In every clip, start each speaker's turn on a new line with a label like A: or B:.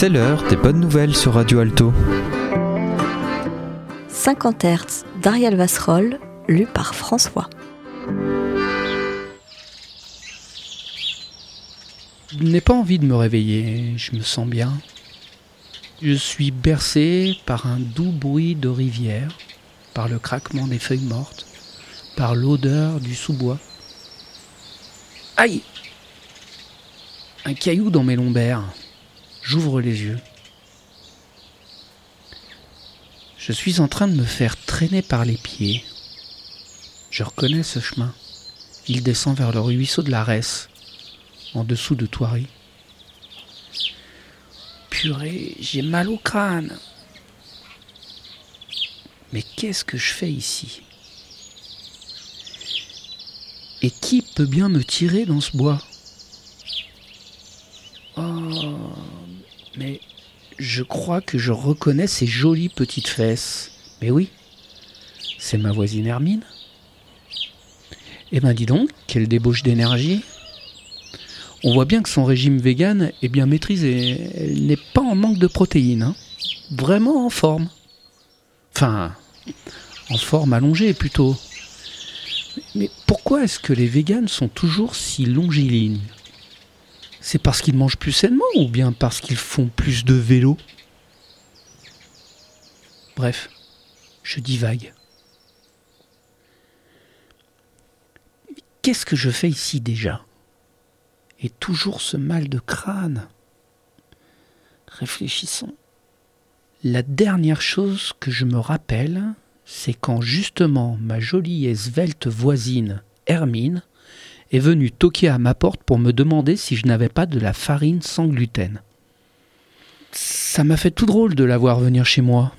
A: C'est l'heure des bonnes nouvelles sur Radio Alto.
B: 50 Hertz d'Ariel Vasserol, lu par François.
C: Je n'ai pas envie de me réveiller, je me sens bien. Je suis bercé par un doux bruit de rivière, par le craquement des feuilles mortes, par l'odeur du sous-bois. Aïe Un caillou dans mes lombaires. J'ouvre les yeux. Je suis en train de me faire traîner par les pieds. Je reconnais ce chemin. Il descend vers le ruisseau de la Resse, en dessous de Thoiry. Purée, j'ai mal au crâne. Mais qu'est-ce que je fais ici? Et qui peut bien me tirer dans ce bois? Oh, mais je crois que je reconnais ces jolies petites fesses. Mais oui, c'est ma voisine Hermine. Eh ben dis donc, quelle débauche d'énergie. On voit bien que son régime vegan est bien maîtrisé. Elle n'est pas en manque de protéines. hein. Vraiment en forme. Enfin, en forme allongée plutôt. Mais pourquoi est-ce que les véganes sont toujours si longilignes C'est parce qu'ils mangent plus sainement ou bien parce qu'ils font plus de vélo? Bref, je divague. Qu'est-ce que je fais ici déjà? Et toujours ce mal de crâne. Réfléchissons. La dernière chose que je me rappelle, c'est quand justement ma jolie et svelte voisine, Hermine, est venue toquer à ma porte pour me demander si je n'avais pas de la farine sans gluten. Ça m'a fait tout drôle de la voir venir chez moi.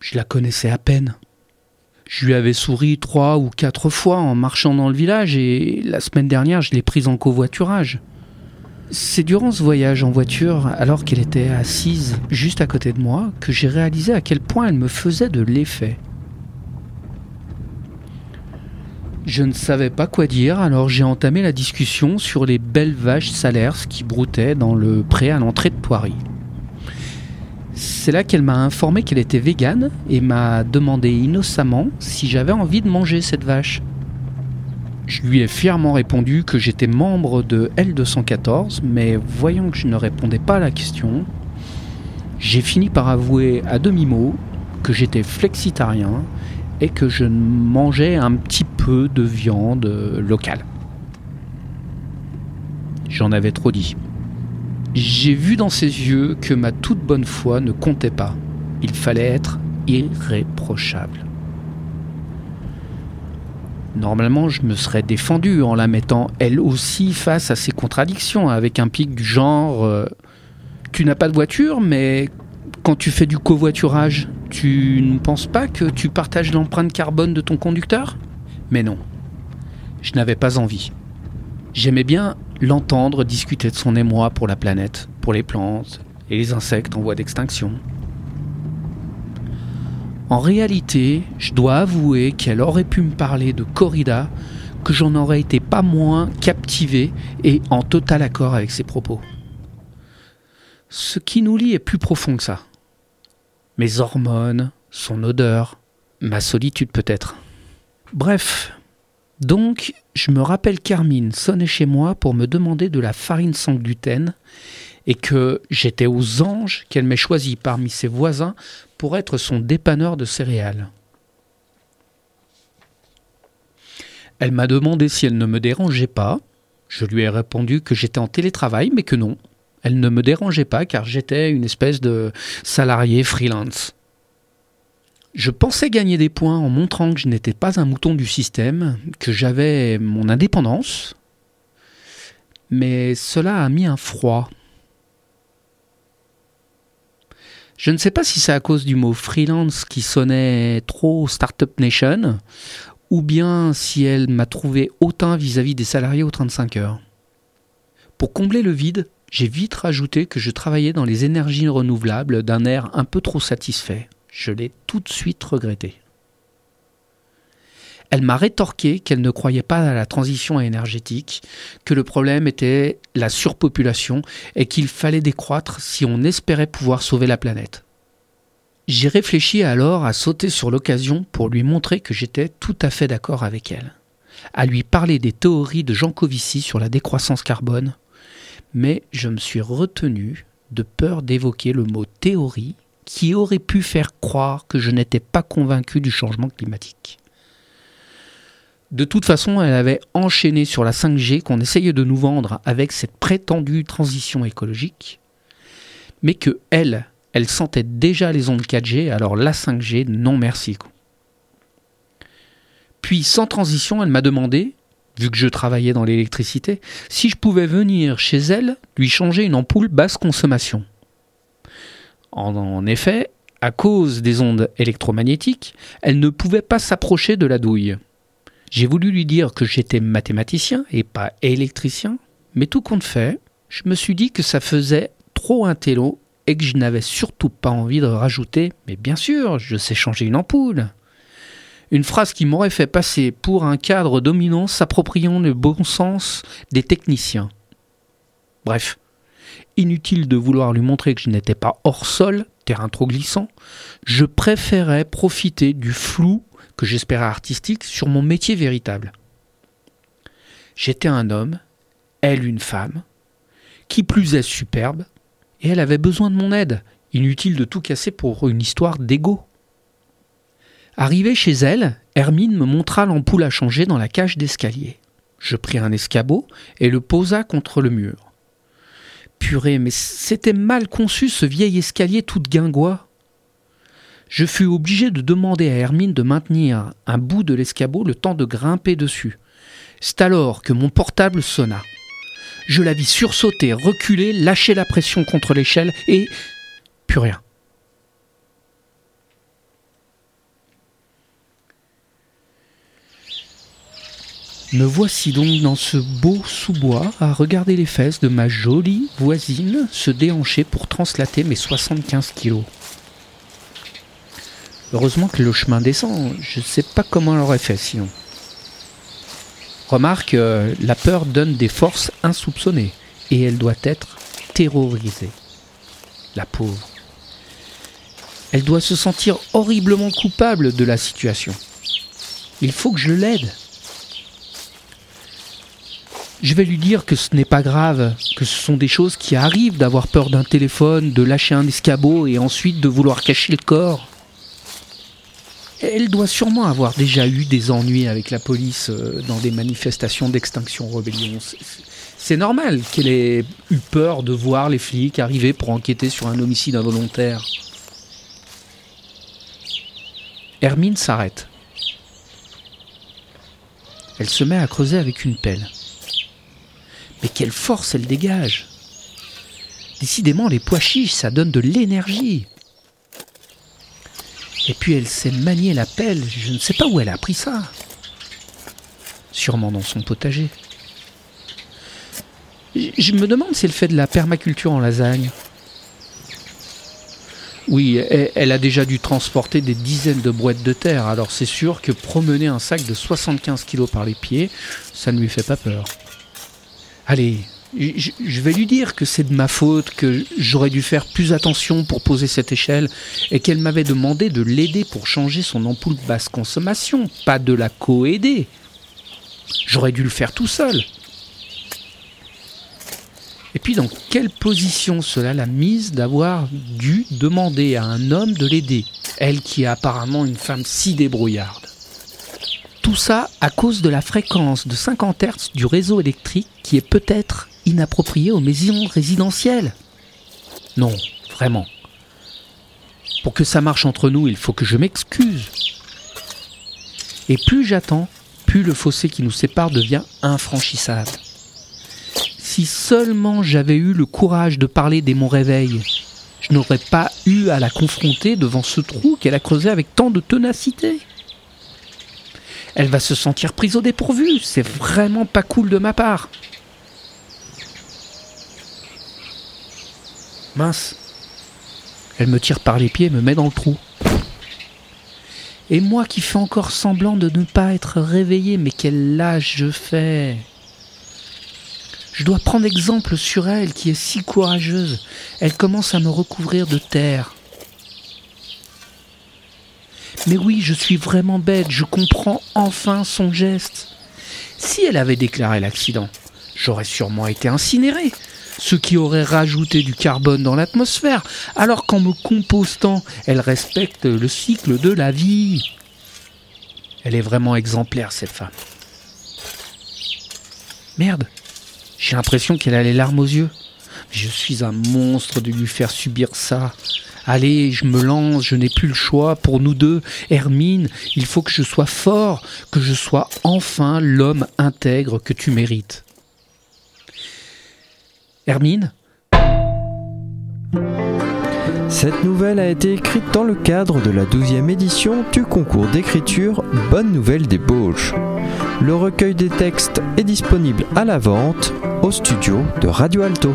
C: Je la connaissais à peine. Je lui avais souri trois ou quatre fois en marchant dans le village et la semaine dernière je l'ai prise en covoiturage. C'est durant ce voyage en voiture, alors qu'elle était assise juste à côté de moi, que j'ai réalisé à quel point elle me faisait de l'effet. Je ne savais pas quoi dire, alors j'ai entamé la discussion sur les belles vaches salers qui broutaient dans le pré à l'entrée de Thoiry. C'est là qu'elle m'a informé qu'elle était végane et m'a demandé innocemment si j'avais envie de manger cette vache. Je lui ai fièrement répondu que j'étais membre de L214, mais voyant que je ne répondais pas à la question, j'ai fini par avouer à demi-mot que j'étais flexitarien et que je mangeais un petit peu de viande locale. J'en avais trop dit. J'ai vu dans ses yeux que ma toute bonne foi ne comptait pas. Il fallait être irréprochable. Normalement, je me serais défendu en la mettant elle aussi face à ses contradictions, avec un pic du genre euh, Tu n'as pas de voiture, mais quand tu fais du covoiturage, tu ne penses pas que tu partages l'empreinte carbone de ton conducteur? Mais non, je n'avais pas envie. J'aimais bien l'entendre discuter de son émoi pour la planète, pour les plantes et les insectes en voie d'extinction. En réalité, je dois avouer qu'elle aurait pu me parler de corrida, que j'en aurais été pas moins captivé et en total accord avec ses propos. Ce qui nous lie est plus profond que ça. Mes hormones, son odeur, ma solitude peut-être. Bref, donc je me rappelle qu'Hermine sonnait chez moi pour me demander de la farine sans gluten et que j'étais aux anges qu'elle m'ait choisi parmi ses voisins pour être son dépanneur de céréales. Elle m'a demandé si elle ne me dérangeait pas. Je lui ai répondu que j'étais en télétravail, mais que non. Elle ne me dérangeait pas car j'étais une espèce de salarié freelance. Je pensais gagner des points en montrant que je n'étais pas un mouton du système, que j'avais mon indépendance, mais cela a mis un froid. Je ne sais pas si c'est à cause du mot freelance qui sonnait trop Startup Nation, ou bien si elle m'a trouvé hautain vis-à-vis des salariés aux 35 heures. Pour combler le vide, j'ai vite rajouté que je travaillais dans les énergies renouvelables d'un air un peu trop satisfait. Je l'ai tout de suite regretté. Elle m'a rétorqué qu'elle ne croyait pas à la transition énergétique, que le problème était la surpopulation et qu'il fallait décroître si on espérait pouvoir sauver la planète. J'ai réfléchi alors à sauter sur l'occasion pour lui montrer que j'étais tout à fait d'accord avec elle, à lui parler des théories de Jean Covici sur la décroissance carbone, mais je me suis retenu de peur d'évoquer le mot théorie qui aurait pu faire croire que je n'étais pas convaincu du changement climatique. De toute façon, elle avait enchaîné sur la 5G qu'on essayait de nous vendre avec cette prétendue transition écologique, mais que elle, elle sentait déjà les ondes 4G, alors la 5G, non merci. Puis, sans transition, elle m'a demandé, vu que je travaillais dans l'électricité, si je pouvais venir chez elle lui changer une ampoule basse consommation. En, effet, à cause des ondes électromagnétiques, elle ne pouvait pas s'approcher de la douille. J'ai voulu lui dire que j'étais mathématicien et pas électricien, mais tout compte fait, je me suis dit que ça faisait trop un télo et que je n'avais surtout pas envie de rajouter Mais bien sûr, je sais changer une ampoule. Une phrase qui m'aurait fait passer pour un cadre dominant s'appropriant le bon sens des techniciens. Bref, inutile de vouloir lui montrer que je n'étais pas hors sol, terrain trop glissant, je préférais profiter du flou que j'espérais artistique sur mon métier véritable. J'étais un homme, elle une femme, qui plus est superbe, et elle avait besoin de mon aide. Inutile de tout casser pour une histoire d'ego. Arrivé chez elle, Hermine me montra l'ampoule à changer dans la cage d'escalier. Je pris un escabeau et le posa contre le mur. Purée, mais c'était mal conçu ce vieil escalier tout guingois. Je fus obligé de demander à Hermine de maintenir un bout de l'escabeau le temps de grimper dessus. C'est alors que mon portable sonna. Je la vis sursauter, reculer, lâcher la pression contre l'échelle et plus rien. Me voici donc dans ce beau sous-bois à regarder les fesses de ma jolie voisine se déhancher pour translater mes 75 kilos. Heureusement que le chemin descend, je ne sais pas comment elle aurait fait sinon. Remarque, euh, la peur donne des forces insoupçonnées et elle doit être terrorisée. La pauvre. Elle doit se sentir horriblement coupable de la situation. Il faut que je l'aide. Je vais lui dire que ce n'est pas grave, que ce sont des choses qui arrivent d'avoir peur d'un téléphone, de lâcher un escabeau et ensuite de vouloir cacher le corps. Elle doit sûrement avoir déjà eu des ennuis avec la police euh, dans des manifestations d'extinction rébellion. C'est normal qu'elle ait eu peur de voir les flics arriver pour enquêter sur un homicide involontaire. Hermine s'arrête. Elle se met à creuser avec une pelle. Mais quelle force elle dégage Décidément, les pois chiches, ça donne de l'énergie. Et puis elle sait manier la pelle, je ne sais pas où elle a appris ça. Sûrement dans son potager. Je me demande si elle fait de la permaculture en lasagne. Oui, elle a déjà dû transporter des dizaines de boîtes de terre, alors c'est sûr que promener un sac de 75 kg par les pieds, ça ne lui fait pas peur. Allez, je vais lui dire que c'est de ma faute, que j'aurais dû faire plus attention pour poser cette échelle et qu'elle m'avait demandé de l'aider pour changer son ampoule basse consommation, pas de la co-aider. J'aurais dû le faire tout seul. Et puis dans quelle position cela l'a mise d'avoir dû demander à un homme de l'aider, elle qui est apparemment une femme si débrouillarde Tout ça à cause de la fréquence de 50 Hz du réseau électrique qui est peut-être inapproprié aux maisons résidentielles. Non, vraiment. Pour que ça marche entre nous, il faut que je m'excuse. Et plus j'attends, plus le fossé qui nous sépare devient infranchissable. Si seulement j'avais eu le courage de parler dès mon réveil, je n'aurais pas eu à la confronter devant ce trou qu'elle a creusé avec tant de ténacité. Elle va se sentir prise au dépourvu, c'est vraiment pas cool de ma part. Mince. Elle me tire par les pieds et me met dans le trou. Et moi qui fais encore semblant de ne pas être réveillé, mais quel lâche je fais Je dois prendre exemple sur elle qui est si courageuse. Elle commence à me recouvrir de terre. Mais oui, je suis vraiment bête, je comprends enfin son geste. Si elle avait déclaré l'accident, j'aurais sûrement été incinéré, ce qui aurait rajouté du carbone dans l'atmosphère, alors qu'en me compostant, elle respecte le cycle de la vie. Elle est vraiment exemplaire, cette femme. Merde, j'ai l'impression qu'elle a les larmes aux yeux. Je suis un monstre de lui faire subir ça. Allez, je me lance, je n'ai plus le choix. Pour nous deux, Hermine, il faut que je sois fort, que je sois enfin l'homme intègre que tu mérites. Hermine?
A: Cette nouvelle a été écrite dans le cadre de la 12e édition du concours d'écriture Bonne Nouvelle des Bauges. Le recueil des textes est disponible à la vente au studio de Radio Alto.